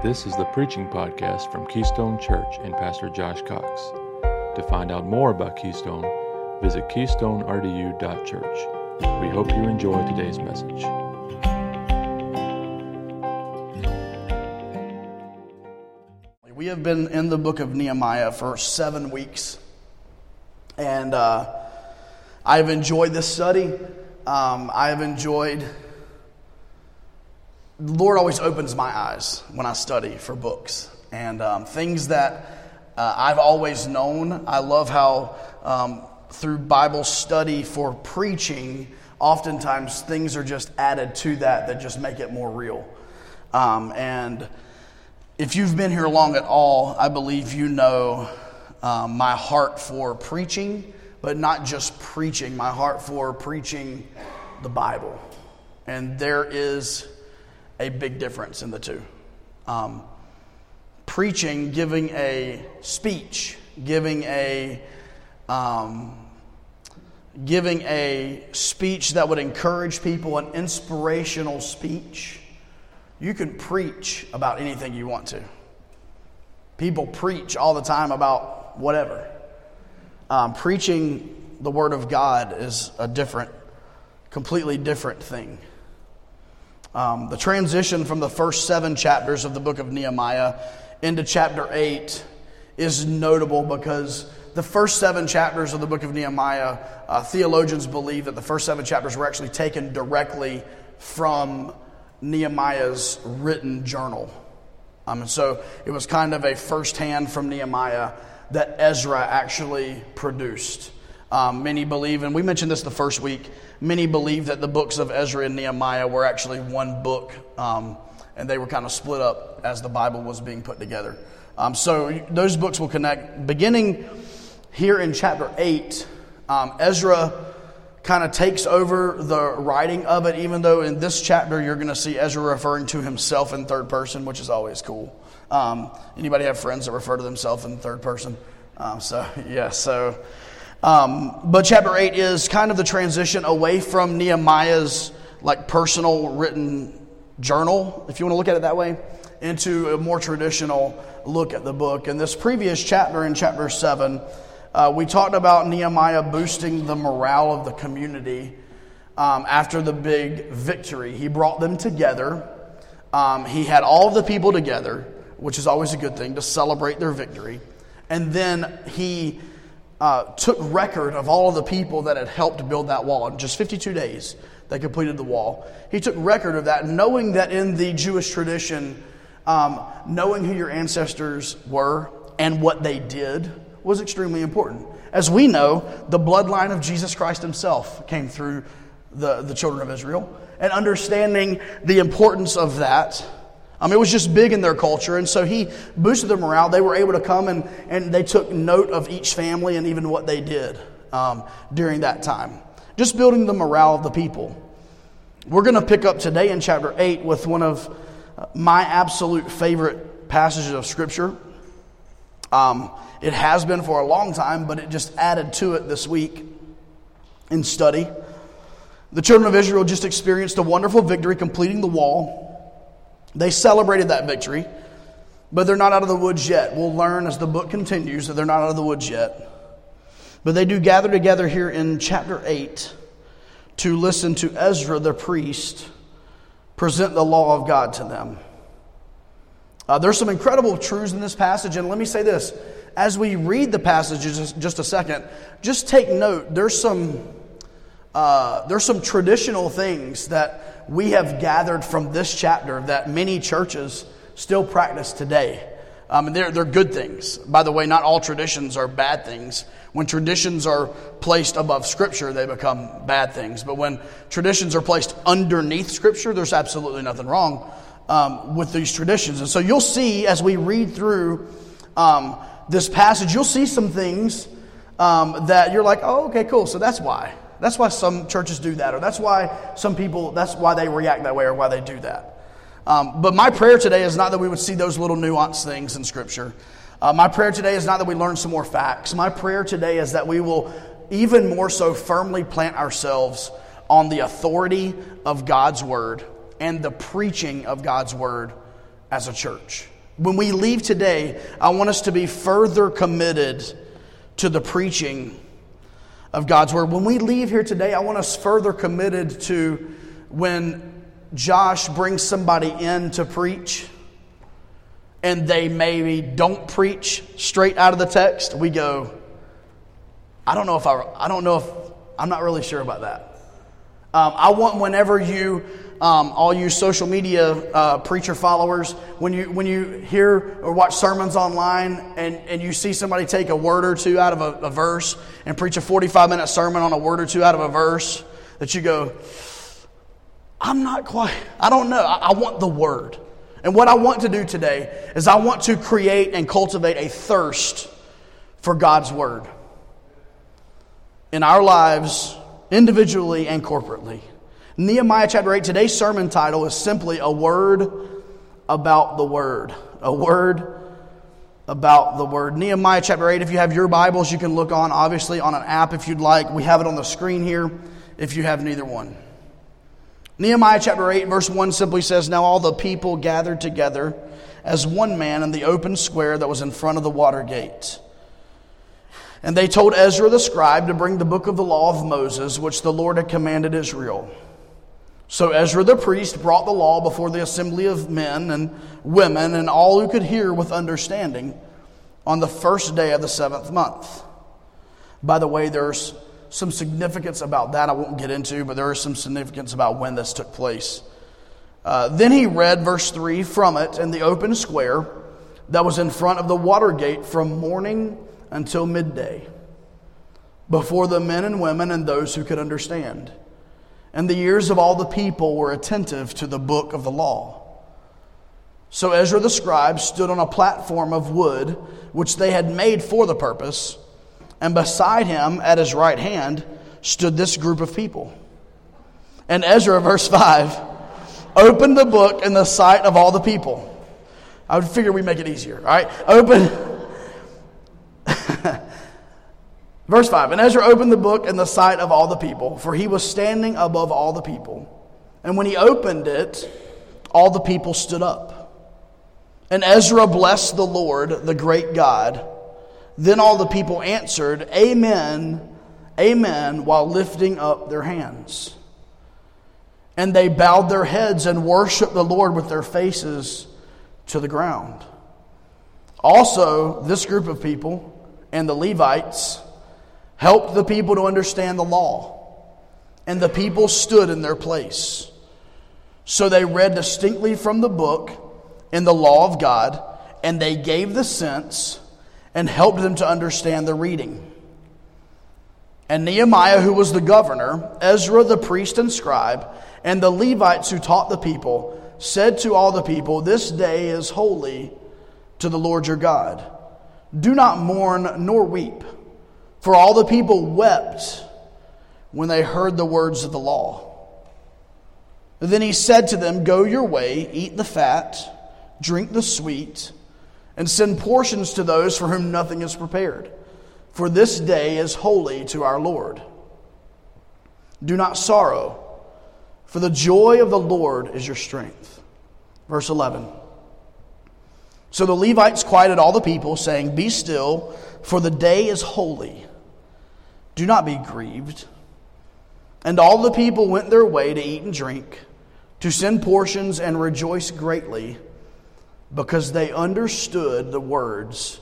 This is the preaching podcast from Keystone Church and Pastor Josh Cox. To find out more about Keystone, visit keystonerdu.church. We hope you enjoy today's message. We have been in the book of Nehemiah for seven weeks, and uh, I've enjoyed this study. Um, I have enjoyed. The Lord always opens my eyes when I study for books and um, things that uh, I've always known. I love how um, through Bible study for preaching, oftentimes things are just added to that that just make it more real. Um, and if you've been here long at all, I believe you know um, my heart for preaching, but not just preaching, my heart for preaching the Bible. And there is a big difference in the two. Um, preaching, giving a speech, giving a um, giving a speech that would encourage people, an inspirational speech. You can preach about anything you want to. People preach all the time about whatever. Um, preaching the Word of God is a different, completely different thing. Um, the transition from the first seven chapters of the book of Nehemiah into chapter 8 is notable because the first seven chapters of the book of Nehemiah, uh, theologians believe that the first seven chapters were actually taken directly from Nehemiah's written journal. Um, and so it was kind of a firsthand from Nehemiah that Ezra actually produced. Um, many believe, and we mentioned this the first week, many believe that the books of Ezra and Nehemiah were actually one book, um, and they were kind of split up as the Bible was being put together. Um, so those books will connect. Beginning here in chapter 8, um, Ezra kind of takes over the writing of it, even though in this chapter you're going to see Ezra referring to himself in third person, which is always cool. Um, anybody have friends that refer to themselves in third person? Um, so, yeah, so. Um, but chapter 8 is kind of the transition away from Nehemiah's like personal written journal, if you want to look at it that way, into a more traditional look at the book. In this previous chapter, in chapter 7, uh, we talked about Nehemiah boosting the morale of the community um, after the big victory. He brought them together. Um, he had all of the people together, which is always a good thing to celebrate their victory. And then he uh, took record of all of the people that had helped build that wall in just 52 days. They completed the wall. He took record of that, knowing that in the Jewish tradition, um, knowing who your ancestors were and what they did was extremely important. As we know, the bloodline of Jesus Christ himself came through the, the children of Israel. And understanding the importance of that, um, it was just big in their culture. And so he boosted their morale. They were able to come and, and they took note of each family and even what they did um, during that time. Just building the morale of the people. We're going to pick up today in chapter 8 with one of my absolute favorite passages of Scripture. Um, it has been for a long time, but it just added to it this week in study. The children of Israel just experienced a wonderful victory, completing the wall. They celebrated that victory, but they're not out of the woods yet. We'll learn as the book continues that they're not out of the woods yet. But they do gather together here in chapter 8 to listen to Ezra the priest present the law of God to them. Uh, there's some incredible truths in this passage, and let me say this. As we read the passage just, just a second, just take note. There's some, uh, there's some traditional things that we have gathered from this chapter that many churches still practice today. Um, and they're, they're good things. By the way, not all traditions are bad things. When traditions are placed above Scripture, they become bad things. But when traditions are placed underneath Scripture, there's absolutely nothing wrong um, with these traditions. And so you'll see as we read through um, this passage, you'll see some things um, that you're like, oh, okay, cool. So that's why. That's why some churches do that, or that's why some people, that's why they react that way, or why they do that. Um, but my prayer today is not that we would see those little nuanced things in Scripture. Uh, my prayer today is not that we learn some more facts. My prayer today is that we will even more so firmly plant ourselves on the authority of God's Word and the preaching of God's Word as a church. When we leave today, I want us to be further committed to the preaching of God's word. When we leave here today, I want us further committed to when Josh brings somebody in to preach and they maybe don't preach straight out of the text, we go, I don't know if I, I don't know if, I'm not really sure about that. Um, I want whenever you, um, all you social media uh, preacher followers, when you, when you hear or watch sermons online and, and you see somebody take a word or two out of a, a verse and preach a 45 minute sermon on a word or two out of a verse, that you go, I'm not quite, I don't know. I, I want the word. And what I want to do today is I want to create and cultivate a thirst for God's word in our lives, individually and corporately. Nehemiah chapter 8, today's sermon title is simply a word about the word. A word about the word. Nehemiah chapter 8, if you have your Bibles, you can look on, obviously, on an app if you'd like. We have it on the screen here if you have neither one. Nehemiah chapter 8, verse 1 simply says Now all the people gathered together as one man in the open square that was in front of the water gate. And they told Ezra the scribe to bring the book of the law of Moses, which the Lord had commanded Israel. So Ezra the priest brought the law before the assembly of men and women and all who could hear with understanding on the first day of the seventh month. By the way, there's some significance about that I won't get into, but there is some significance about when this took place. Uh, then he read verse 3 from it in the open square that was in front of the water gate from morning until midday, before the men and women and those who could understand. And the ears of all the people were attentive to the book of the law. So Ezra the scribe stood on a platform of wood, which they had made for the purpose and beside him at his right hand stood this group of people. And Ezra, verse 5, opened the book in the sight of all the people. I would figure we make it easier, right? Open. verse 5 And Ezra opened the book in the sight of all the people, for he was standing above all the people. And when he opened it, all the people stood up. And Ezra blessed the Lord, the great God. Then all the people answered, Amen, Amen, while lifting up their hands. And they bowed their heads and worshiped the Lord with their faces to the ground. Also, this group of people and the Levites helped the people to understand the law, and the people stood in their place. So they read distinctly from the book in the law of God, and they gave the sense and helped them to understand the reading. And Nehemiah, who was the governor, Ezra the priest and scribe, and the Levites who taught the people, said to all the people, This day is holy to the Lord your God. Do not mourn nor weep. For all the people wept when they heard the words of the law. then he said to them, Go your way, eat the fat, drink the sweet and send portions to those for whom nothing is prepared. For this day is holy to our Lord. Do not sorrow, for the joy of the Lord is your strength. Verse 11. So the Levites quieted all the people, saying, Be still, for the day is holy. Do not be grieved. And all the people went their way to eat and drink, to send portions and rejoice greatly because they understood the words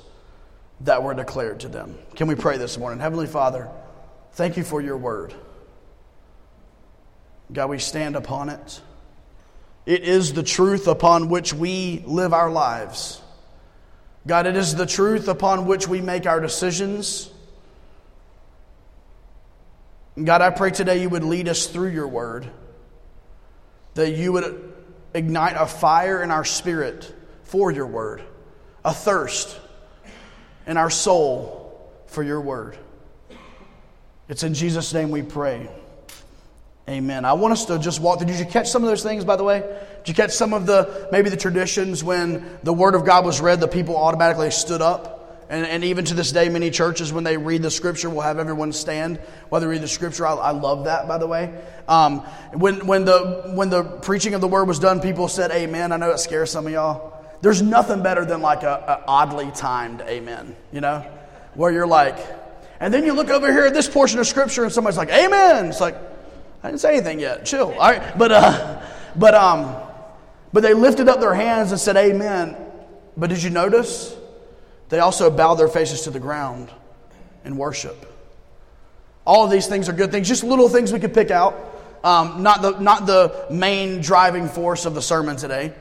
that were declared to them. Can we pray this morning? Heavenly Father, thank you for your word. God, we stand upon it. It is the truth upon which we live our lives. God, it is the truth upon which we make our decisions. God, I pray today you would lead us through your word, that you would ignite a fire in our spirit for your word, a thirst in our soul for your word. It's in Jesus' name we pray. Amen. I want us to just walk through. Did you catch some of those things, by the way? Did you catch some of the, maybe the traditions when the Word of God was read, the people automatically stood up? And, and even to this day, many churches, when they read the Scripture, will have everyone stand while they read the Scripture. I, I love that, by the way. Um, when, when, the, when the preaching of the Word was done, people said, Amen. I know it scares some of y'all. there's nothing better than like a, a oddly timed amen, you know, where you're like, and then you look over here at this portion of scripture and somebody's like, amen. It's like, I didn't say anything yet. Chill. All right. But, uh, but, um, but they lifted up their hands and said, amen. But did you notice? They also bow their faces to the ground in worship. All of these things are good things, just little things we could pick out. Um, not, the, not the main driving force of the sermon today.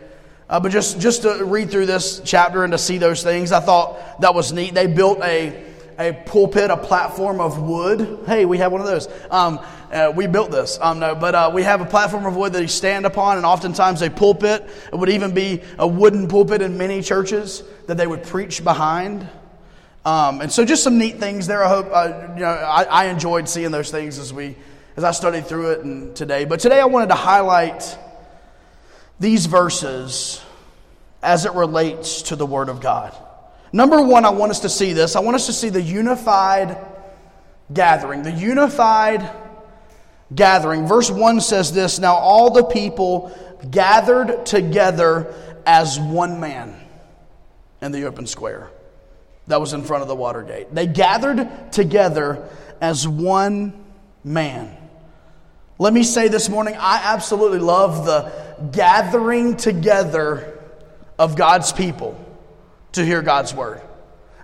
Uh, but just, just to read through this chapter and to see those things, I thought that was neat. They built a, a pulpit, a platform of wood. Hey, we have one of those. Um, uh, we built this. Um, no, but uh, we have a platform of wood that you stand upon, and oftentimes a pulpit. It would even be a wooden pulpit in many churches that they would preach behind. Um, and so, just some neat things there. I hope uh, you know. I, I enjoyed seeing those things as we as I studied through it and today. But today, I wanted to highlight these verses as it relates to the Word of God. Number one, I want us to see this. I want us to see the unified gathering. The unified gathering. Verse 1 says this Now all the people gathered together as one man in the open square that was in front of the water gate. They gathered together as one man. Let me say this morning, I absolutely love the gathering together of God's people to hear God's word.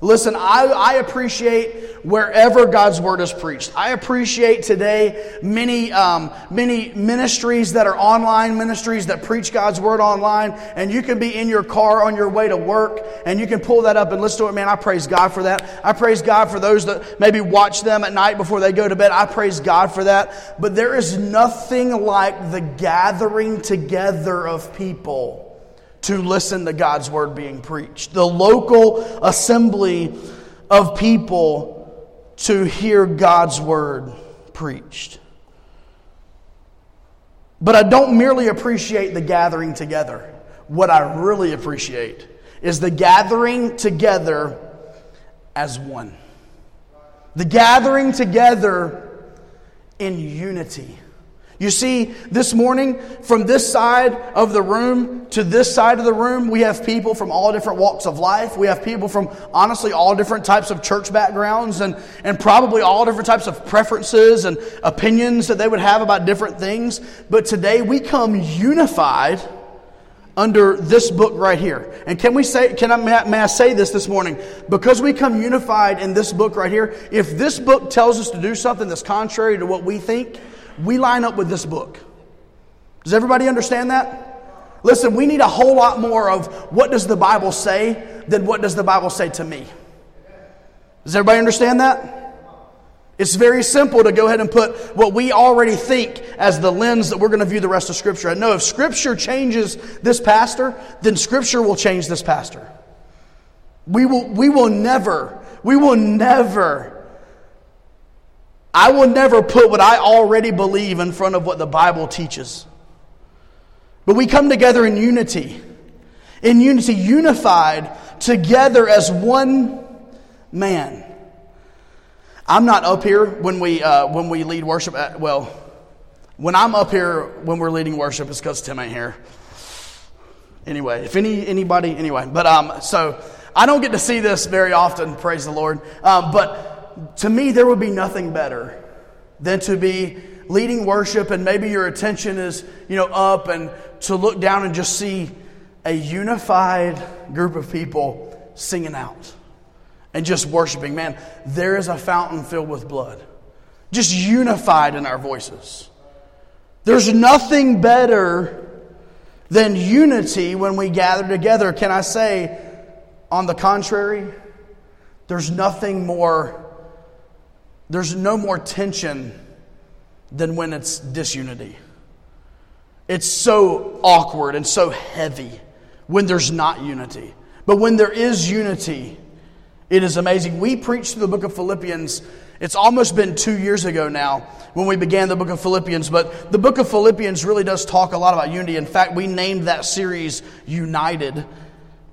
Listen, I, I, appreciate wherever God's word is preached. I appreciate today many, um, many ministries that are online ministries that preach God's word online. And you can be in your car on your way to work and you can pull that up and listen to it. Man, I praise God for that. I praise God for those that maybe watch them at night before they go to bed. I praise God for that. But there is nothing like the gathering together of people to listen to God's word being preached. The local assembly of people to hear God's word preached. But I don't merely appreciate the gathering together. What I really appreciate is the gathering together as one. The gathering together in unity. You see, this morning, from this side of the room to this side of the room, we have people from all different walks of life. We have people from, honestly, all different types of church backgrounds and, and probably all different types of preferences and opinions that they would have about different things. But today, we come unified under this book right here. And can we say, can I, may I, say this this morning? Because we come unified in this book right here, if this book tells us to do something that's contrary to what we think, we line up with this book. Does everybody understand that? Listen, we need a whole lot more of what does the Bible say than what does the Bible say to me. Does everybody understand that? It's very simple to go ahead and put what we already think as the lens that we're going to view the rest of Scripture. I know if Scripture changes this pastor, then Scripture will change this pastor. We will, we will never, we will never I will never put what I already believe in front of what the Bible teaches. But we come together in unity, in unity, unified together as one man. I'm not up here when we, uh, when we lead worship. At, well, when I'm up here when we're leading worship, it's because Tim ain't here. Anyway, if any anybody anyway, but um, so I don't get to see this very often. Praise the Lord. Um, but to me, there would be nothing better than to be leading worship and maybe your attention is, you know, up and to look down and just see a unified group of people singing out and just worshiping. Man, there is a fountain filled with blood. Just unified in our voices. There's nothing better than unity when we gather together. Can I say, on the contrary, there's nothing more there's no more tension than when it's disunity. It's so awkward and so heavy when there's not unity. But when there is unity, it is amazing. We preached through the book of Philippians. It's almost been two years ago now when we began the book of Philippians, but the book of Philippians really does talk a lot about unity. In fact, we named that series United.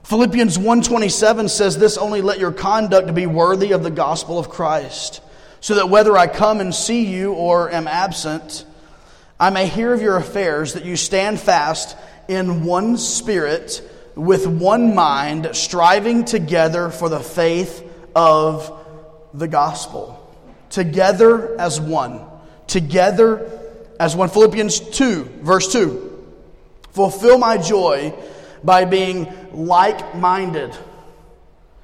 Philippians 1:27 says this, only let your conduct be worthy of the gospel of Christ so that whether I come and see you or am absent, I may hear of your affairs, that you stand fast in one spirit, with one mind, striving together for the faith of the gospel. Together as one. Together as one. Philippians 2, verse 2. Fulfill my joy by being like minded,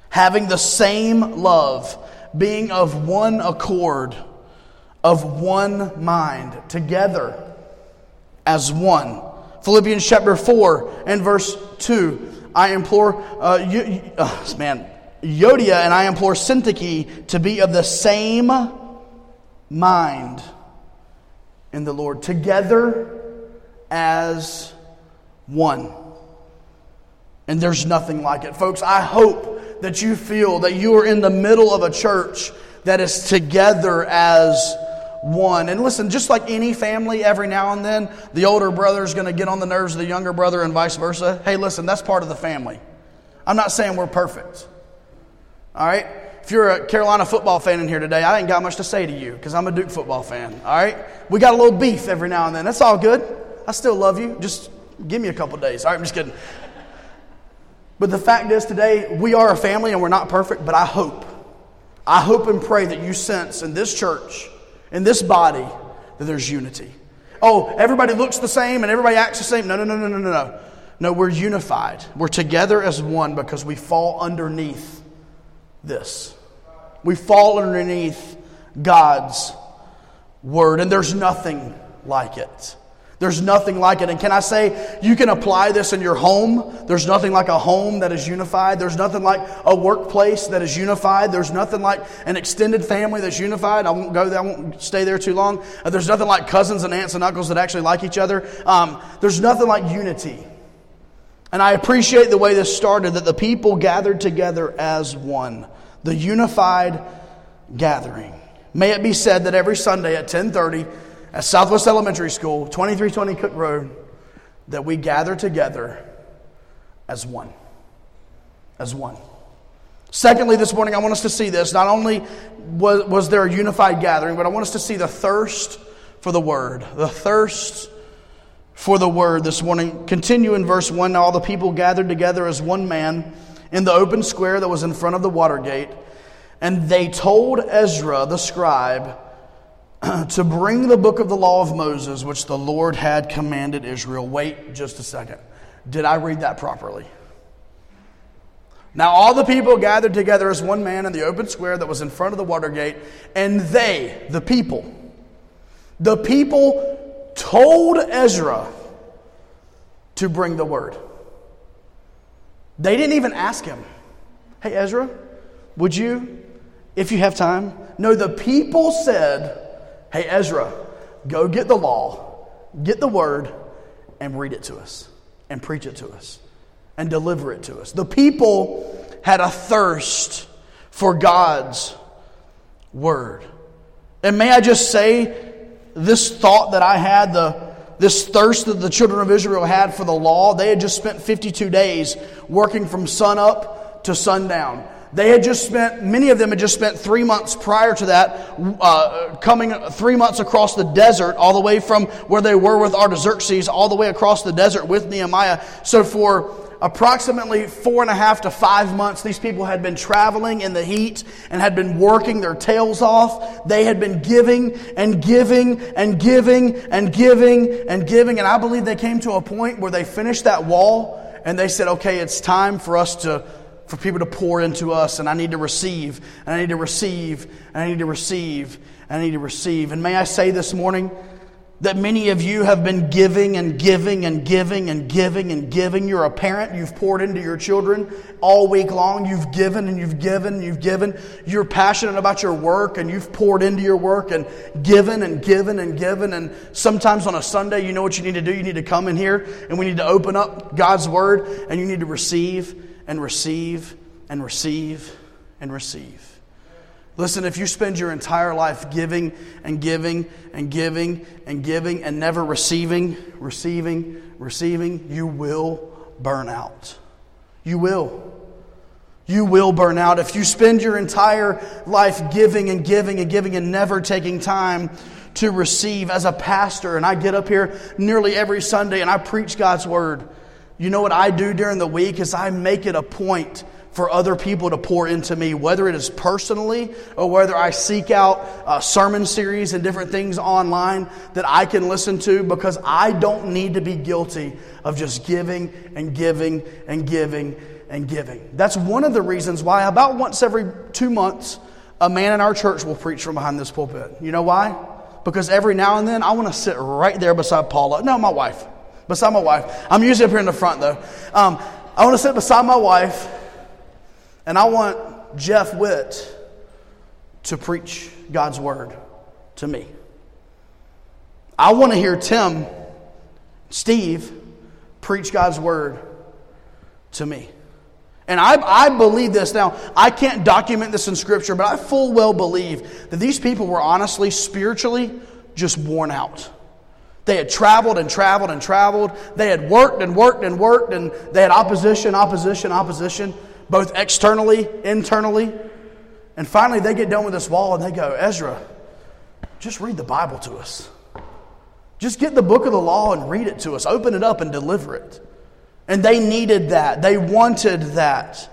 having the same love, being of one accord, of one mind, together as one. Philippians chapter 4 and verse 2. I implore, uh, you, uh, man, Euodia and I implore Syntyche to be of the same mind in the Lord, together as one. And there's nothing like it. Folks, I hope that you feel that you are in the middle of a church that is together as one. And listen, just like any family, every now and then, the older brother is going to get on the nerves of the younger brother and vice versa. Hey, listen, that's part of the family. I'm not saying we're perfect. All right? If you're a Carolina football fan in here today, I ain't got much to say to you because I'm a Duke football fan. All right? We got a little beef every now and then. That's all good. I still love you. Just give me a couple days. All right, I'm just kidding. But the fact is, today, we are a family and we're not perfect, but I hope, I hope and pray that you sense in this church, in this body, that there's unity. Oh, everybody looks the same and everybody acts the same. No, no, no, no, no, no, no. No, we're unified. We're together as one because we fall underneath this. We fall underneath God's word, and there's nothing like it. There's nothing like it. And can I say, you can apply this in your home. There's nothing like a home that is unified. There's nothing like a workplace that is unified. There's nothing like an extended family that's unified. I won't go there, I won't stay there too long. Uh, there's nothing like cousins and aunts and uncles that actually like each other. Um, there's nothing like unity. And I appreciate the way this started that the people gathered together as one, the unified gathering. May it be said that every Sunday at 1030, at Southwest Elementary School, 2320 Cook Road, that we gather together as one. As one. Secondly, this morning, I want us to see this. Not only was, was there a unified gathering, but I want us to see the thirst for the word. The thirst for the word this morning. Continue in verse 1. Now all the people gathered together as one man in the open square that was in front of the water gate, and they told Ezra the scribe to bring the book of the law of Moses, which the Lord had commanded Israel. Wait just a second. Did I read that properly? Now, all the people gathered together as one man in the open square that was in front of the water gate, and they, the people, the people told Ezra to bring the word. They didn't even ask him, Hey, Ezra, would you, if you have time? No, the people said, Hey, Ezra, go get the law, get the word, and read it to us, and preach it to us, and deliver it to us. The people had a thirst for God's word. And may I just say, this thought that I had, the, this thirst that the children of Israel had for the law, they had just spent 52 days working from sun up to sundown. They had just spent, many of them had just spent three months prior to that, uh, coming three months across the desert, all the way from where they were with Artaxerxes, all the way across the desert with Nehemiah. So for approximately four and a half to five months, these people had been traveling in the heat and had been working their tails off. They had been giving and giving and giving and giving and giving. And I believe they came to a point where they finished that wall and they said, okay, it's time for us to for people to pour into us, and I need to receive, and I need to receive, and I need to receive, and I need to receive. And may I say this morning that many of you have been giving and giving and giving and giving and giving. You're a parent, you've poured into your children all week long. You've given and you've given and you've given. You're passionate about your work and you've poured into your work and given and given and given. And sometimes on a Sunday, you know what you need to do? You need to come in here and we need to open up God's Word and you need to receive and receive and receive and receive. Listen, if you spend your entire life giving and giving and giving and giving and never receiving, receiving, receiving, you will burn out. You will. You will burn out. If you spend your entire life giving and giving and giving and never taking time to receive as a pastor, and I get up here nearly every Sunday and I preach God's word. You know what I do during the week is I make it a point for other people to pour into me, whether it is personally or whether I seek out uh, sermon series and different things online that I can listen to because I don't need to be guilty of just giving and giving and giving and giving. That's one of the reasons why about once every two months, a man in our church will preach from behind this pulpit. You know why? Because every now and then I want to sit right there beside Paula. No, my wife. Beside my wife. I'm usually up here in the front though. Um, I want to sit beside my wife and I want Jeff Witt to preach God's word to me. I want to hear Tim, Steve, preach God's word to me. And I, I believe this. Now, I can't document this in Scripture, but I full well believe that these people were honestly, spiritually, just worn out. They had traveled and traveled and traveled. They had worked and worked and worked, and they had opposition, opposition, opposition both externally, internally. And finally, they get done with this wall and they go, Ezra, just read the Bible to us. Just get the book of the law and read it to us. Open it up and deliver it. And they needed that. They wanted that.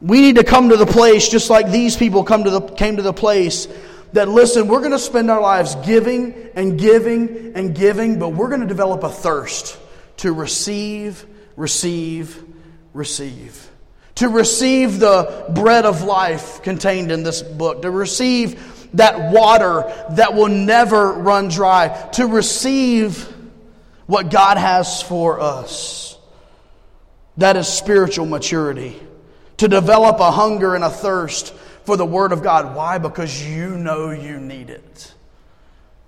We need to come to the place just like these people come to the, came to the place that, listen, we're going to spend our lives giving and giving and giving, but we're going to develop a thirst to receive, receive, receive. To receive the bread of life contained in this book. To receive that water that will never run dry. To receive what God has for us. That is spiritual maturity. To develop a hunger and a thirst for the Word of God. Why? Because you know you need it.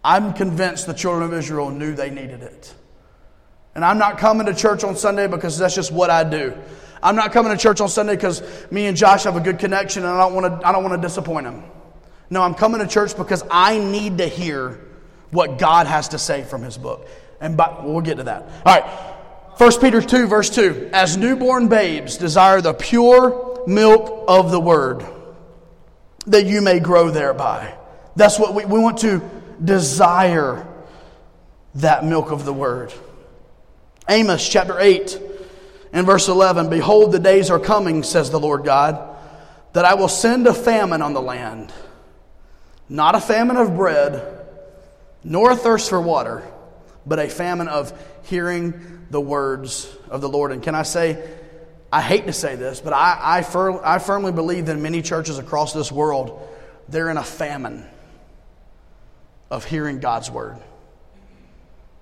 I'm convinced the children of Israel knew they needed it. And I'm not coming to church on Sunday because that's just what I do. I'm not coming to church on Sunday because me and Josh have a good connection and I don't want to I don't want to disappoint him. No, I'm coming to church because I need to hear what God has to say from his book. And by, we'll get to that. All right. 1 Peter 2, verse 2. As newborn babes desire the pure milk of the word, that you may grow thereby. That's what we, we want to desire that milk of the word. Amos chapter 8 and verse 11 Behold, the days are coming, says the Lord God, that I will send a famine on the land, not a famine of bread, nor a thirst for water, but a famine of hearing the words of the Lord. And can I say, I hate to say this, but I, I, fir- I firmly believe that in many churches across this world, they're in a famine of hearing God's word.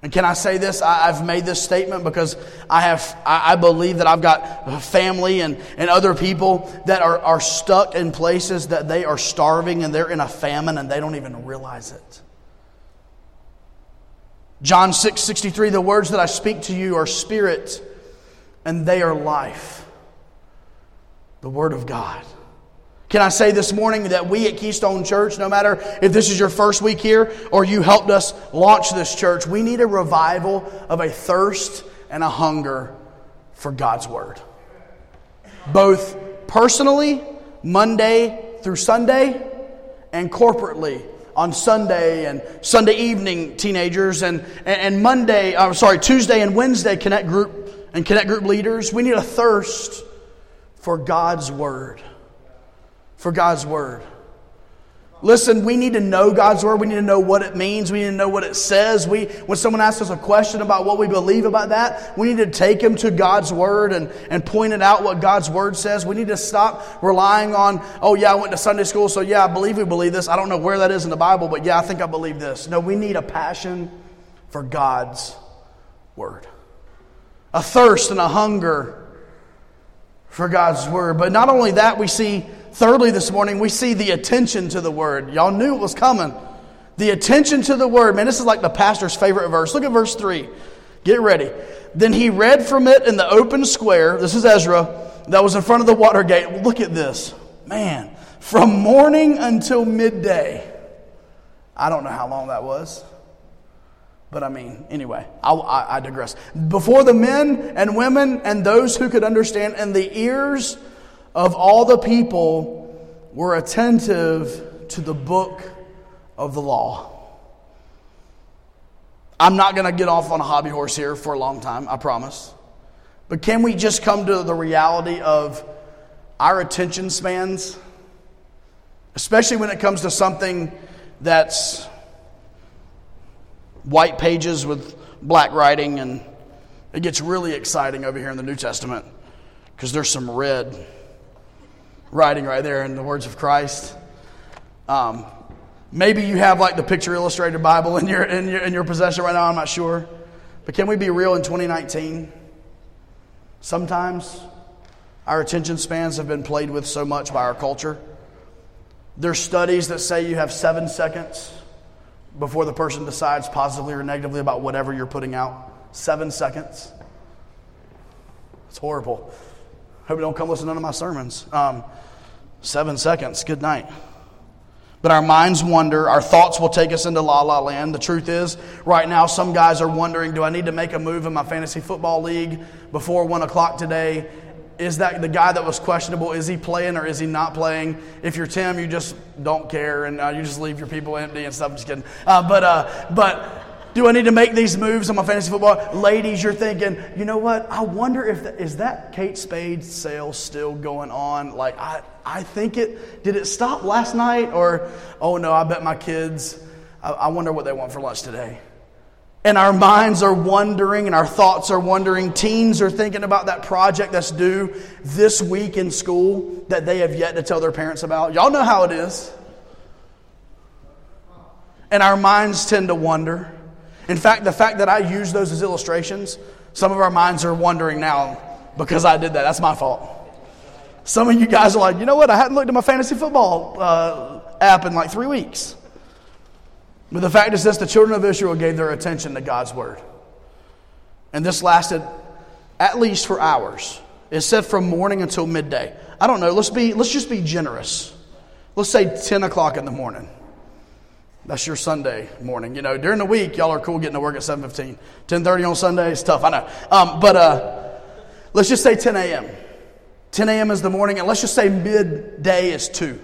And can I say this? I, have made this statement because I have I, I believe that I've got family and, and other people that are, are stuck in places that they are starving and they're in a famine and they don't even realize it. John 6 63, the words that I speak to you are spirit and they are life. The Word of God. Can I say this morning that we at Keystone Church, no matter if this is your first week here or you helped us launch this church, we need a revival of a thirst and a hunger for God's Word. Both personally, Monday through Sunday, and corporately on Sunday and Sunday evening teenagers and, and Monday, I'm sorry, Tuesday and Wednesday connect group and connect group leaders. We need a thirst for God's Word for God's Word. Listen, we need to know God's Word. We need to know what it means. We need to know what it says. We, when someone asks us a question about what we believe about that, we need to take them to God's Word and, and point it out what God's Word says. We need to stop relying on, oh, yeah, I went to Sunday school, so yeah, I believe we believe this. I don't know where that is in the Bible, but yeah, I think I believe this. No, we need a passion for God's Word, a thirst and a hunger for God's Word. But not only that, we see Thirdly, this morning, we see the attention to the word. Y'all knew it was coming. The attention to the word. Man, this is like the pastor's favorite verse. Look at verse 3. Get ready. Then he read from it in the open square. This is Ezra. That was in front of the water gate. Look at this. Man, from morning until midday. I don't know how long that was. But I mean, anyway, I, I, I, digress. Before the men and women and those who could understand, and the ears of all the people were attentive to the book of the law. I'm not going to get off on a hobby horse here for a long time, I promise. But can we just come to the reality of our attention spans, especially when it comes to something that's white pages with black writing, and it gets really exciting over here in the New Testament because there's some red writing right there in the words of Christ. Um, maybe you have like the picture illustrated Bible in your, in your, in your possession right now, I'm not sure. But can we be real in 2019? Sometimes our attention spans have been played with so much by our culture. There's studies that say you have seven seconds before the person decides positively or negatively about whatever you're putting out. Seven seconds. It's horrible. Hope you don't come listen to none of my sermons. Um, seven seconds. Good night. But our minds wander. Our thoughts will take us into la la land. The truth is, right now, some guys are wondering do I need to make a move in my fantasy football league before one o'clock today? Is that the guy that was questionable? Is he playing or is he not playing? If you're Tim, you just don't care and uh, you just leave your people empty and stuff. I'm just kidding. Uh, but, uh, but do I need to make these moves on my fantasy football? Ladies, you're thinking, you know what? I wonder if the, is that Kate Spade sale still going on? Like I, I think it did it stop last night or oh no, I bet my kids. I, I wonder what they want for lunch today. And our minds are wondering and our thoughts are wondering. Teens are thinking about that project that's due this week in school that they have yet to tell their parents about. Y'all know how it is. And our minds tend to wonder. In fact, the fact that I use those as illustrations, some of our minds are wondering now because I did that. That's my fault. Some of you guys are like, you know what? I hadn't looked at my fantasy football uh, app in like three weeks. But the fact is this the children of Israel gave their attention to God's word. And this lasted at least for hours. It said from morning until midday. I don't know, let's, be, let's just be generous. Let's say 10 o'clock in the morning. That's your Sunday morning. You know, during the week, y'all are cool getting to work at 7.15. 10.30 on Sunday is tough, I know. Um, but uh, let's just say 10 a.m. 10 a.m. is the morning, and let's just say midday is 2.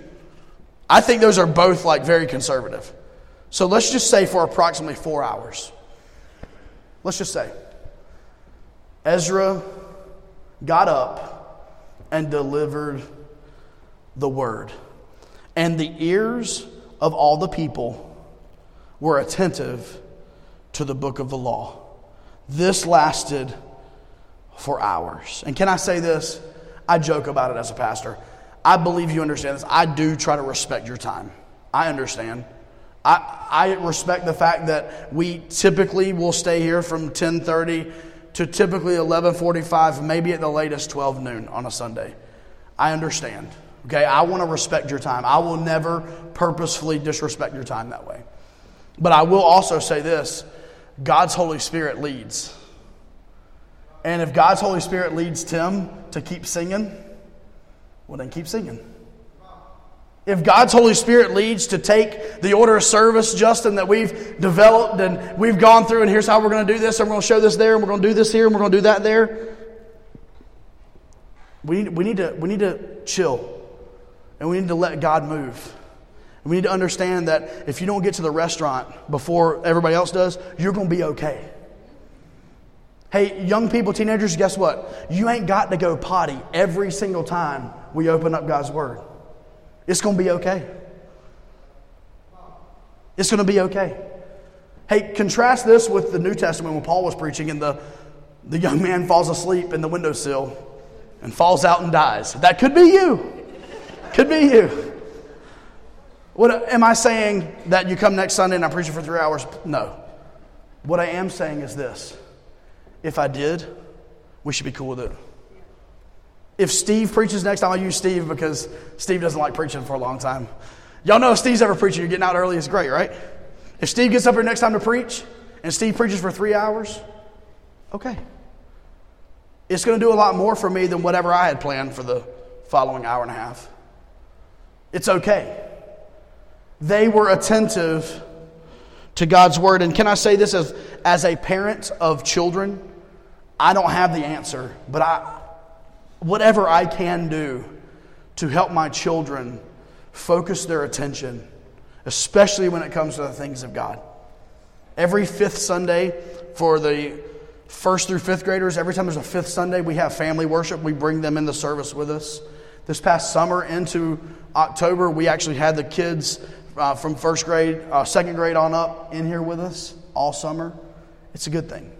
I think those are both like very conservative. So let's just say for approximately four hours. Let's just say Ezra got up and delivered the word, and the ears of all the people were attentive to the book of the law. This lasted for hours. And can I say this? I joke about it as a pastor. I believe you understand this. I do try to respect your time. I understand. I, I respect the fact that we typically will stay here from 1030 to typically 1145, maybe at the latest 12 noon on a Sunday. I understand. Okay, I want to respect your time. I will never purposefully disrespect your time that way. But I will also say this God's Holy Spirit leads. And if God's Holy Spirit leads Tim to keep singing, well, then keep singing. If God's Holy Spirit leads to take the order of service, Justin, that we've developed and we've gone through, and here's how we're going to do this, and we're going to show this there, and we're going to do this here, and we're going to do that there, we need, we need, to, we need to chill and we need to let God move. And We need to understand that if you don't get to the restaurant before everybody else does, you're going to be okay. Hey, young people, teenagers, guess what? You ain't got to go potty every single time we open up God's Word. It's going to be okay. It's going to be okay. Hey, contrast this with the New Testament when Paul was preaching and the, the young man falls asleep in the windowsill and falls out and dies. That could be you. Could be you. What, am I saying that you come next Sunday and I'm preaching for three hours? No. What I am saying is this if I did, we should be cool with it. If Steve preaches next time, I use Steve because Steve doesn't like preaching for a long time. Y'all know if Steve's ever preaching, you're getting out early, it's great, right? If Steve gets up here next time to preach and Steve preaches for three hours, okay. It's going to do a lot more for me than whatever I had planned for the following hour and a half. It's okay. They were attentive to God's word. And can I say this as, as a parent of children? I don't have the answer, but I, whatever I can do to help my children focus their attention, especially when it comes to the things of God. Every fifth Sunday for the first through fifth graders, every time there's a fifth Sunday, we have family worship. We bring them in the service with us. This past summer into October, we actually had the kids uh, from first grade, uh, second grade on up in here with us all summer. It's a good thing.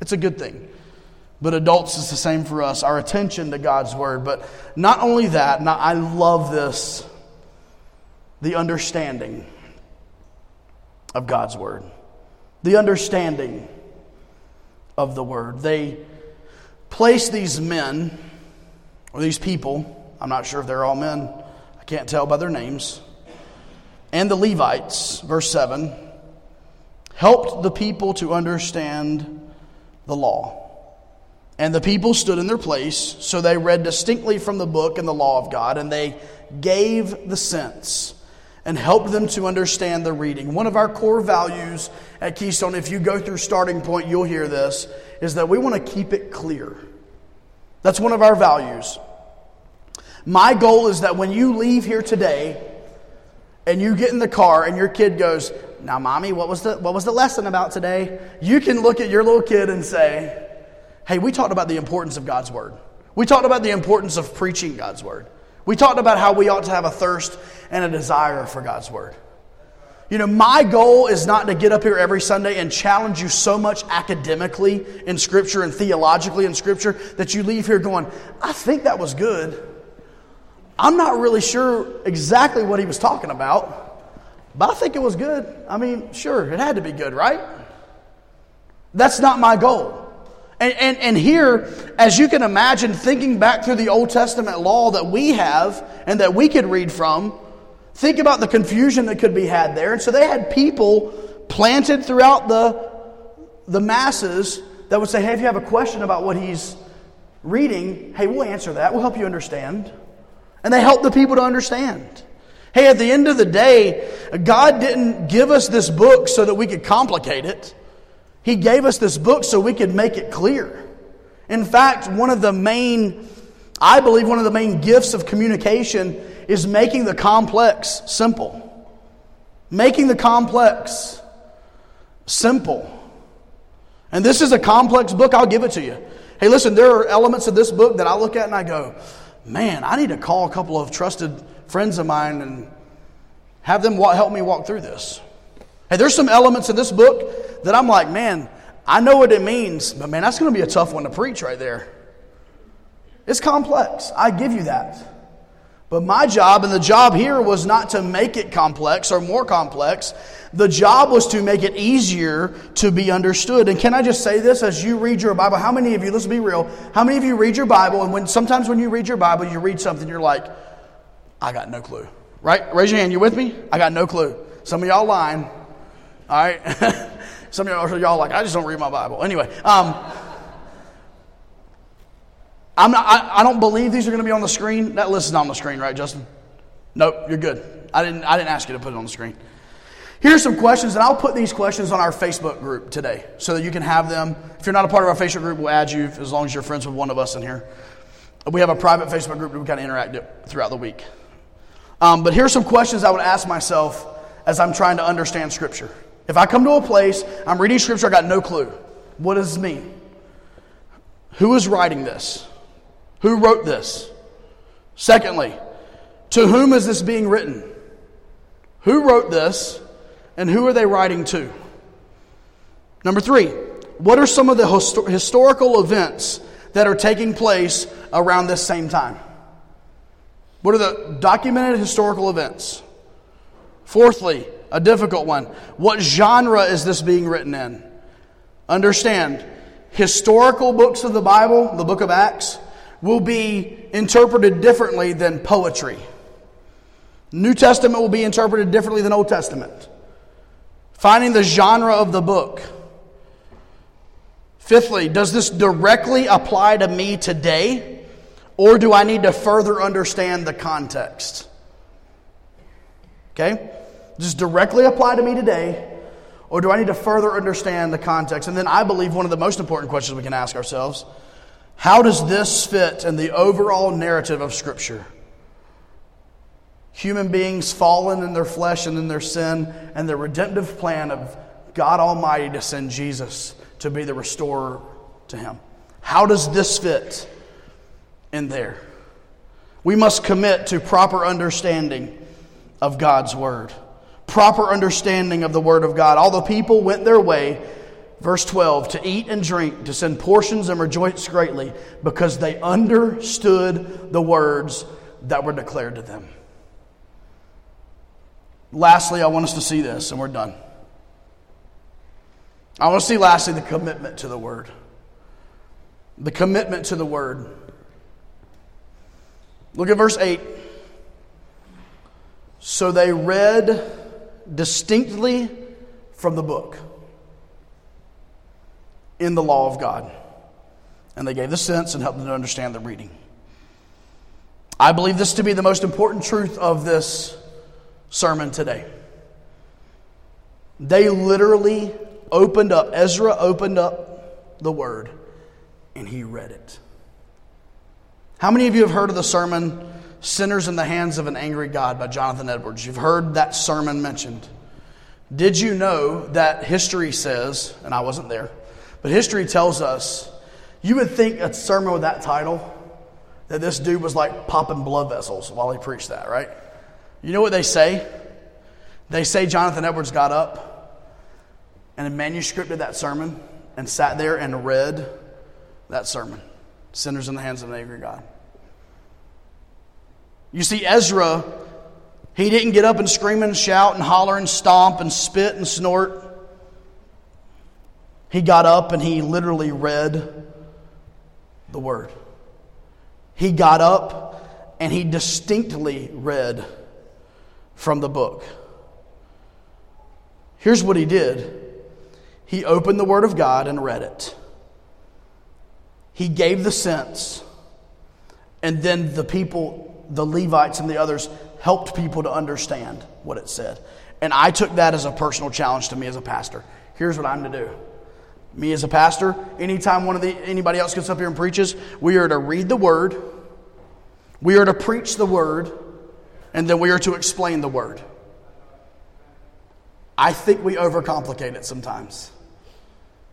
It's a good thing. But adults is the same for us, our attention to God's Word. But not only that, I love this the understanding of God's Word. The understanding of the Word. They place these men, or these people, I'm not sure if they're all men, I can't tell by their names, and the Levites, verse 7, helped the people to understand the law. And the people stood in their place, so they read distinctly from the book and the law of God, and they gave the sense and helped them to understand the reading. One of our core values at Keystone, if you go through starting point, you'll hear this, is that we want to keep it clear. That's one of our values. My goal is that when you leave here today and you get in the car and your kid goes, Now, mommy, what was the, what was the lesson about today? You can look at your little kid and say, Hey, we talked about the importance of God's Word. We talked about the importance of preaching God's Word. We talked about how we ought to have a thirst and a desire for God's Word. You know, my goal is not to get up here every Sunday and challenge you so much academically in Scripture and theologically in Scripture that you leave here going, I think that was good. I'm not really sure exactly what he was talking about, but I think it was good. I mean, sure, it had to be good, right? That's not my goal. And, and, and here, as you can imagine, thinking back through the Old Testament law that we have and that we could read from, think about the confusion that could be had there. And so they had people planted throughout the, the masses that would say, hey, if you have a question about what he's reading, hey, we'll answer that. We'll help you understand. And they helped the people to understand. Hey, at the end of the day, God didn't give us this book so that we could complicate it. He gave us this book so we could make it clear. In fact, one of the main, I believe, one of the main gifts of communication is making the complex simple. Making the complex simple. And this is a complex book, I'll give it to you. Hey, listen, there are elements of this book that I look at and I go, man, I need to call a couple of trusted friends of mine and have them help me walk through this. Hey, there's some elements in this book that I'm like, man, I know what it means, but man, that's going to be a tough one to preach right there. It's complex. I give you that. But my job and the job here was not to make it complex or more complex. The job was to make it easier to be understood. And can I just say this as you read your Bible? How many of you, let's be real, how many of you read your Bible and when sometimes when you read your Bible, you read something, you're like, I got no clue. Right? Raise your hand. You with me? I got no clue. Some of y'all lying. All right? Some of y'all, y'all like, I just don't read my Bible. Anyway, um, I'm not, I, I don't believe these are going to be on the screen. That list is not on the screen, right, Justin? Nope, you're good. I didn't, I didn't ask you to put it on the screen. Here's some questions, and I'll put these questions on our Facebook group today so that you can have them. If you're not a part of our Facebook group, we'll add you as long as you're friends with one of us in here. We have a private Facebook group that we kind of interact throughout the week. Um, but here's some questions I would ask myself as I'm trying to understand Scripture. If I come to a place, I'm reading scripture, I got no clue. What does this mean? Who is writing this? Who wrote this? Secondly, to whom is this being written? Who wrote this and who are they writing to? Number three, what are some of the histor- historical events that are taking place around this same time? What are the documented historical events? Fourthly, a difficult one. What genre is this being written in? Understand, historical books of the Bible, the book of Acts, will be interpreted differently than poetry. New Testament will be interpreted differently than Old Testament. Finding the genre of the book. Fifthly, does this directly apply to me today, or do I need to further understand the context? Okay? Just directly apply to me today, or do I need to further understand the context? And then I believe one of the most important questions we can ask ourselves how does this fit in the overall narrative of Scripture? Human beings fallen in their flesh and in their sin, and the redemptive plan of God Almighty to send Jesus to be the restorer to him. How does this fit in there? We must commit to proper understanding of God's Word, proper understanding of the Word of God. All the people went their way, verse 12, to eat and drink, to send portions and rejoice greatly, because they understood the words that were declared to them. Lastly, I want us to see this, and we're done. I want to see, lastly, the commitment to the Word. The commitment to the Word. Look at verse 8. So they read distinctly from the book in the law of God. And they gave the sense and helped them to understand the reading. I believe this to be the most important truth of this sermon today. They literally opened up, Ezra opened up the word and he read it. How many of you have heard of the sermon Sinners in the Hands of an Angry God by Jonathan Edwards? You've heard that sermon mentioned. Did you know that history says, and I wasn't there, but history tells us, you would think a sermon with that title, that this dude was like popping blood vessels while he preached that, right? You know what they say? They say Jonathan Edwards got up and manuscripted that sermon and sat there and read that sermon sinners in the hands of an angry God. You see, Ezra, he didn't get up and scream and shout and holler and stomp and spit and snort. He got up and he literally read the word. He got up and he distinctly read from the book. Here's what he did he opened the Word of God and read it. He gave the sense, and then the people, the Levites and the others, helped people to understand what it said. And I took that as a personal challenge to me as a pastor. Here's what I'm to do. Me as a pastor, anytime one of the anybody else gets up here and preaches, we are to read the word, we are to preach the word, and then we are to explain the word. I think we overcomplicate it sometimes.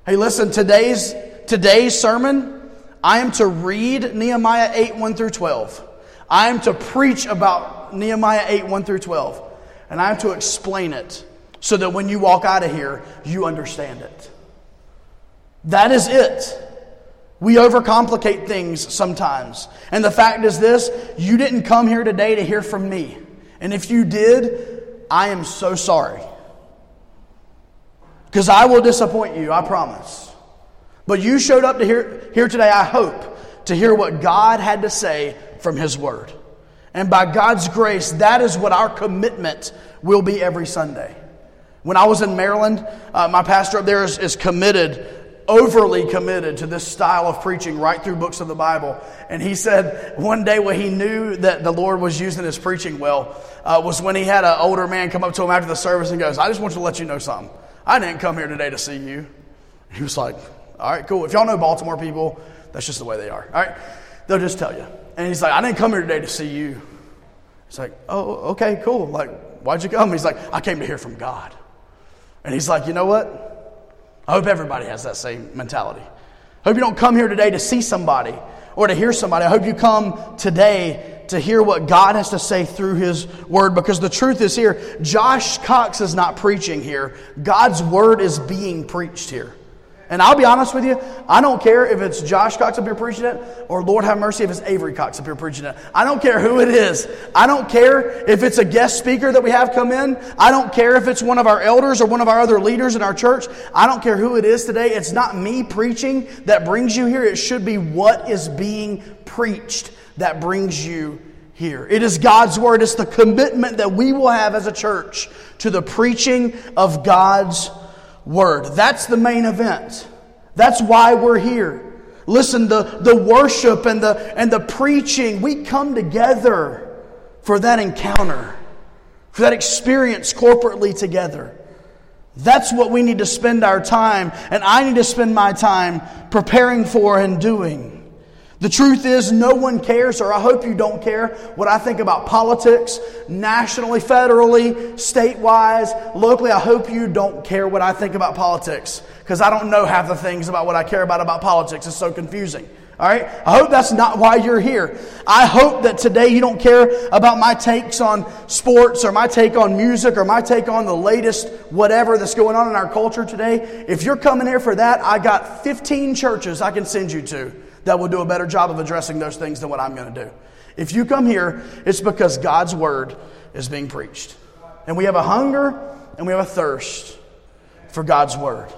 Hey, listen, today's today's sermon I am to read Nehemiah 8, 1 through 12. I am to preach about Nehemiah 8, 1 through 12. And I am to explain it so that when you walk out of here, you understand it. That is it. We overcomplicate things sometimes. And the fact is this you didn't come here today to hear from me. And if you did, I am so sorry. Because I will disappoint you, I promise. But you showed up to hear, here today, I hope, to hear what God had to say from His Word. And by God's grace, that is what our commitment will be every Sunday. When I was in Maryland, uh, my pastor up there is, is committed overly committed to this style of preaching right through books of the Bible. And he said one day when he knew that the Lord was using his preaching well uh, was when he had an older man come up to him after the service and goes, I just want to let you know something. I didn't come here today to see you. He was like, all right, cool. If y'all know Baltimore people, that's just the way they are. All right, they'll just tell you. And he's like, I didn't come here today to see you. He's like, oh, okay, cool. Like, why'd you come? He's like, I came to hear from God. And he's like, you know what? I hope everybody has that same mentality. I hope you don't come here today to see somebody or to hear somebody. I hope you come today to hear what God has to say through His Word because the truth is here Josh Cox is not preaching here, God's Word is being preached here. And I'll be honest with you, I don't care if it's Josh Cox up here preaching it or Lord have mercy if it's Avery Cox up here preaching it. I don't care who it is. I don't care if it's a guest speaker that we have come in. I don't care if it's one of our elders or one of our other leaders in our church. I don't care who it is today. It's not me preaching that brings you here. It should be what is being preached that brings you here. It is God's word. It's the commitment that we will have as a church to the preaching of God's word. That's the main event. That's why we're here. Listen, the, the worship and the, and the preaching, we come together for that encounter, for that experience corporately together. That's what we need to spend our time, and I need to spend my time preparing for and doing. The truth is, no one cares, or I hope you don't care, what I think about politics, nationally, federally, statewide, locally. I hope you don't care what I think about politics, because I don't know half the things about what I care about about politics. It's so confusing. All right? I hope that's not why you're here. I hope that today you don't care about my takes on sports or my take on music or my take on the latest whatever that's going on in our culture today. If you're coming here for that, I got 15 churches I can send you to that will do a better job of addressing those things than what I'm going to do. If you come here, it's because God's word is being preached. And we have a hunger and we have a thirst for God's word.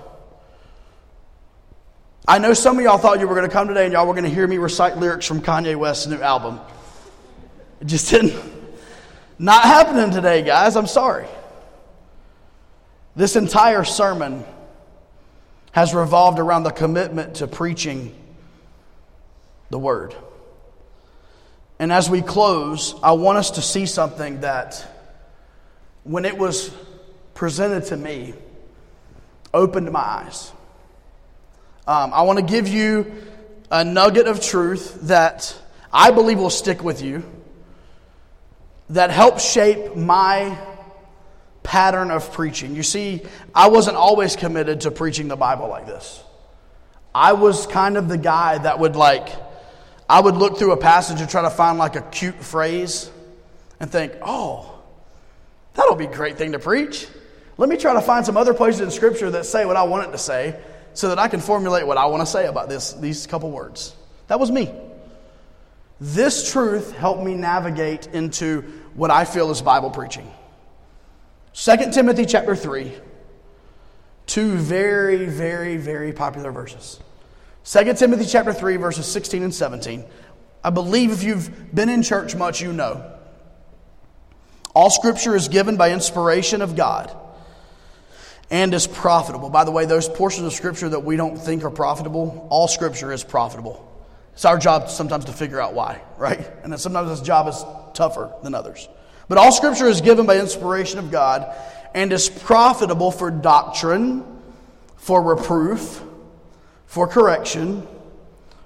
I know some of y'all thought you were going to come today and y'all were going to hear me recite lyrics from Kanye West's new album. It just didn't. Not happening today, guys. I'm sorry. This entire sermon has revolved around the commitment to preaching the word. And as we close, I want us to see something that, when it was presented to me, opened my eyes. Um, I want to give you a nugget of truth that I believe will stick with you, that helps shape my pattern of preaching. You see, I wasn't always committed to preaching the Bible like this. I was kind of the guy that would like, I would look through a passage and try to find like a cute phrase and think, oh, that'll be a great thing to preach. Let me try to find some other places in Scripture that say what I want it to say so that I can formulate what I want to say about this, these couple words. That was me. This truth helped me navigate into what I feel is Bible preaching. 2 Timothy chapter 3, two very, very, very popular verses. 2 Timothy chapter 3, verses 16 and 17. I believe if you've been in church much, you know. All scripture is given by inspiration of God and is profitable. By the way, those portions of Scripture that we don't think are profitable, all Scripture is profitable. It's our job sometimes to figure out why, right? And then sometimes this job is tougher than others. But all Scripture is given by inspiration of God and is profitable for doctrine, for reproof, for correction,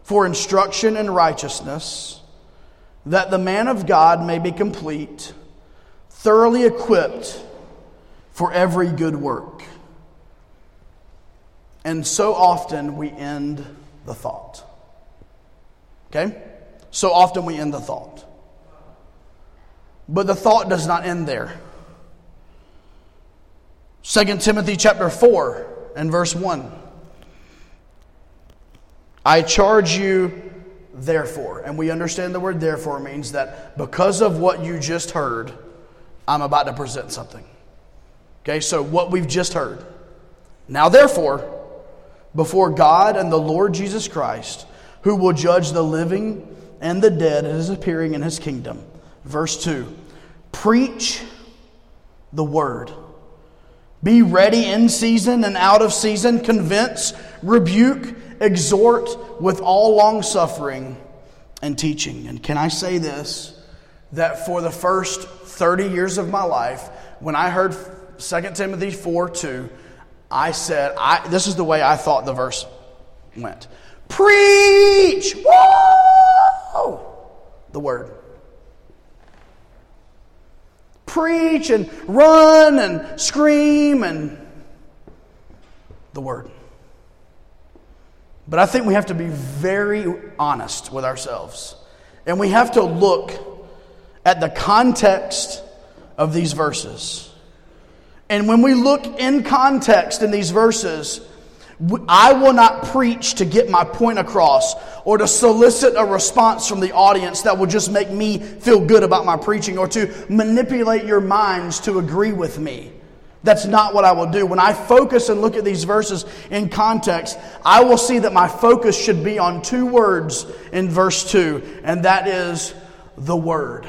for instruction in righteousness, that the man of God may be complete, thoroughly equipped for every good work. And so often we end the thought. Okay? So often we end the thought. But the thought does not end there. 2 Timothy chapter 4 and verse 1. I charge you therefore. And we understand the word therefore means that because of what you just heard, I'm about to present something. Okay, so what we've just heard. Now, therefore, before God and the Lord Jesus Christ, who will judge the living and the dead at appearing in his kingdom. Verse 2 Preach the word. Be ready in season and out of season. Convince, rebuke, exhort with all long suffering and teaching. And can I say this? That for the first 30 years of my life, when I heard 2 Timothy 4 2, I said, I, this is the way I thought the verse went. Preach! Whoa! The word. Preach and run and scream and the word. But I think we have to be very honest with ourselves. And we have to look at the context of these verses. And when we look in context in these verses, I will not preach to get my point across or to solicit a response from the audience that will just make me feel good about my preaching or to manipulate your minds to agree with me. That's not what I will do. When I focus and look at these verses in context, I will see that my focus should be on two words in verse 2, and that is the Word.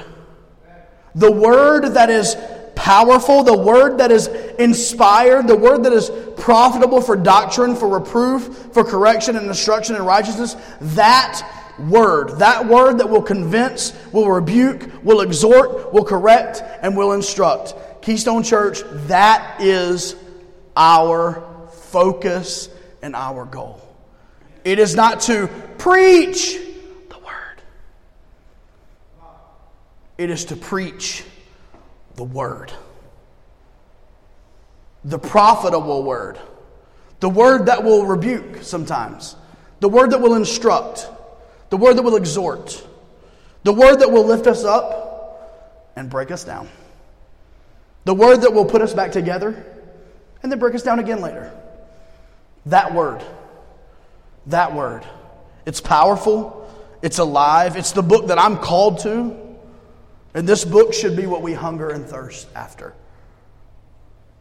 The Word that is powerful, the word that is inspired, the word that is profitable for doctrine, for reproof, for correction and instruction in righteousness, that word, that word that will convince, will rebuke, will exhort, will correct, and will instruct. Keystone Church, that is our focus and our goal. It is not to preach the word it is to preach the word. The profitable word. The word that will rebuke sometimes. The word that will instruct. The word that will exhort. The word that will lift us up and break us down. The word that will put us back together and then break us down again later. That word. That word. It's powerful. It's alive. It's the book that I'm called to. And this book should be what we hunger and thirst after.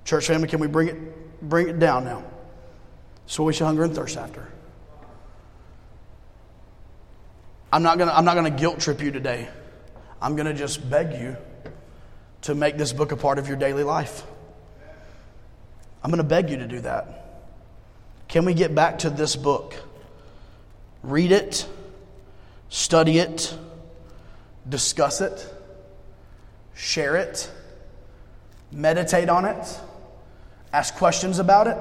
Church family, can we bring it, bring it down now? So we should hunger and thirst after. I'm not gonna, I'm not gonna guilt trip you today. I'm gonna just beg you to make this book a part of your daily life. I'm gonna beg you to do that. Can we get back to this book? Read it, study it, discuss it, share it, meditate on it, ask questions about it,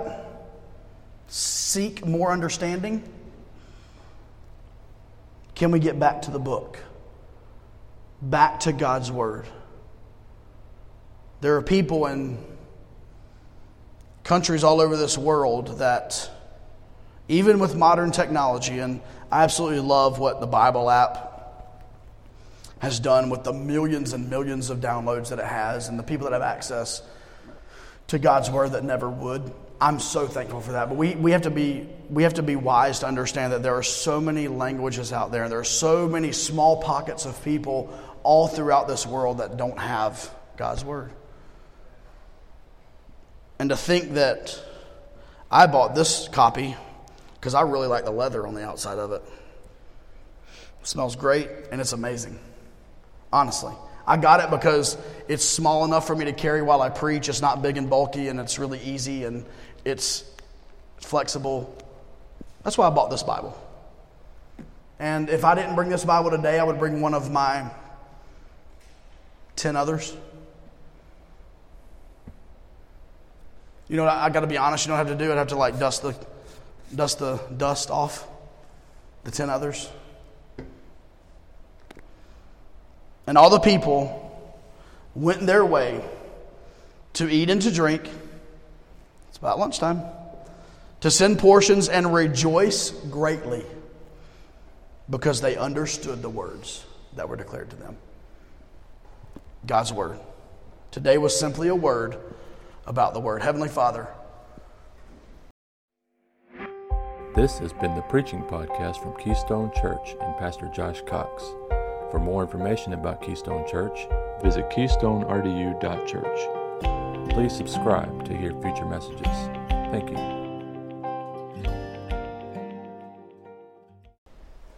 seek more understanding. Can we get back to the book? Back to God's Word. There are people in countries all over this world that, even with modern technology, and I absolutely love what the Bible app has done with the millions and millions of downloads that it has and the people that have access to God's word that never would. I'm so thankful for that. But we, we, have to be, we have to be wise to understand that there are so many languages out there, and there are so many small pockets of people all throughout this world that don't have God's word. And to think that I bought this copy because I really like the leather on the outside of it. it smells great and it's amazing honestly. I got it because it's small enough for me to carry while I preach. It's not big and bulky, and it's really easy and it's flexible. That's why I bought this Bible. And if I didn't bring this Bible today, I would bring one of my 10 others. You know, I, I got to be honest, you don't have to do it. I have to like dust the, dust the dust off the 10 others. And all the people went their way to eat and to drink. It's about lunchtime. To send portions and rejoice greatly because they understood the words that were declared to them. God's word. Today was simply a word about the word. Heavenly Father, This has been the Preaching Podcast from Keystone Church and Pastor Josh Cox. For more information about Keystone Church, visit keystonerdu.church. Please subscribe to hear future messages. Thank you.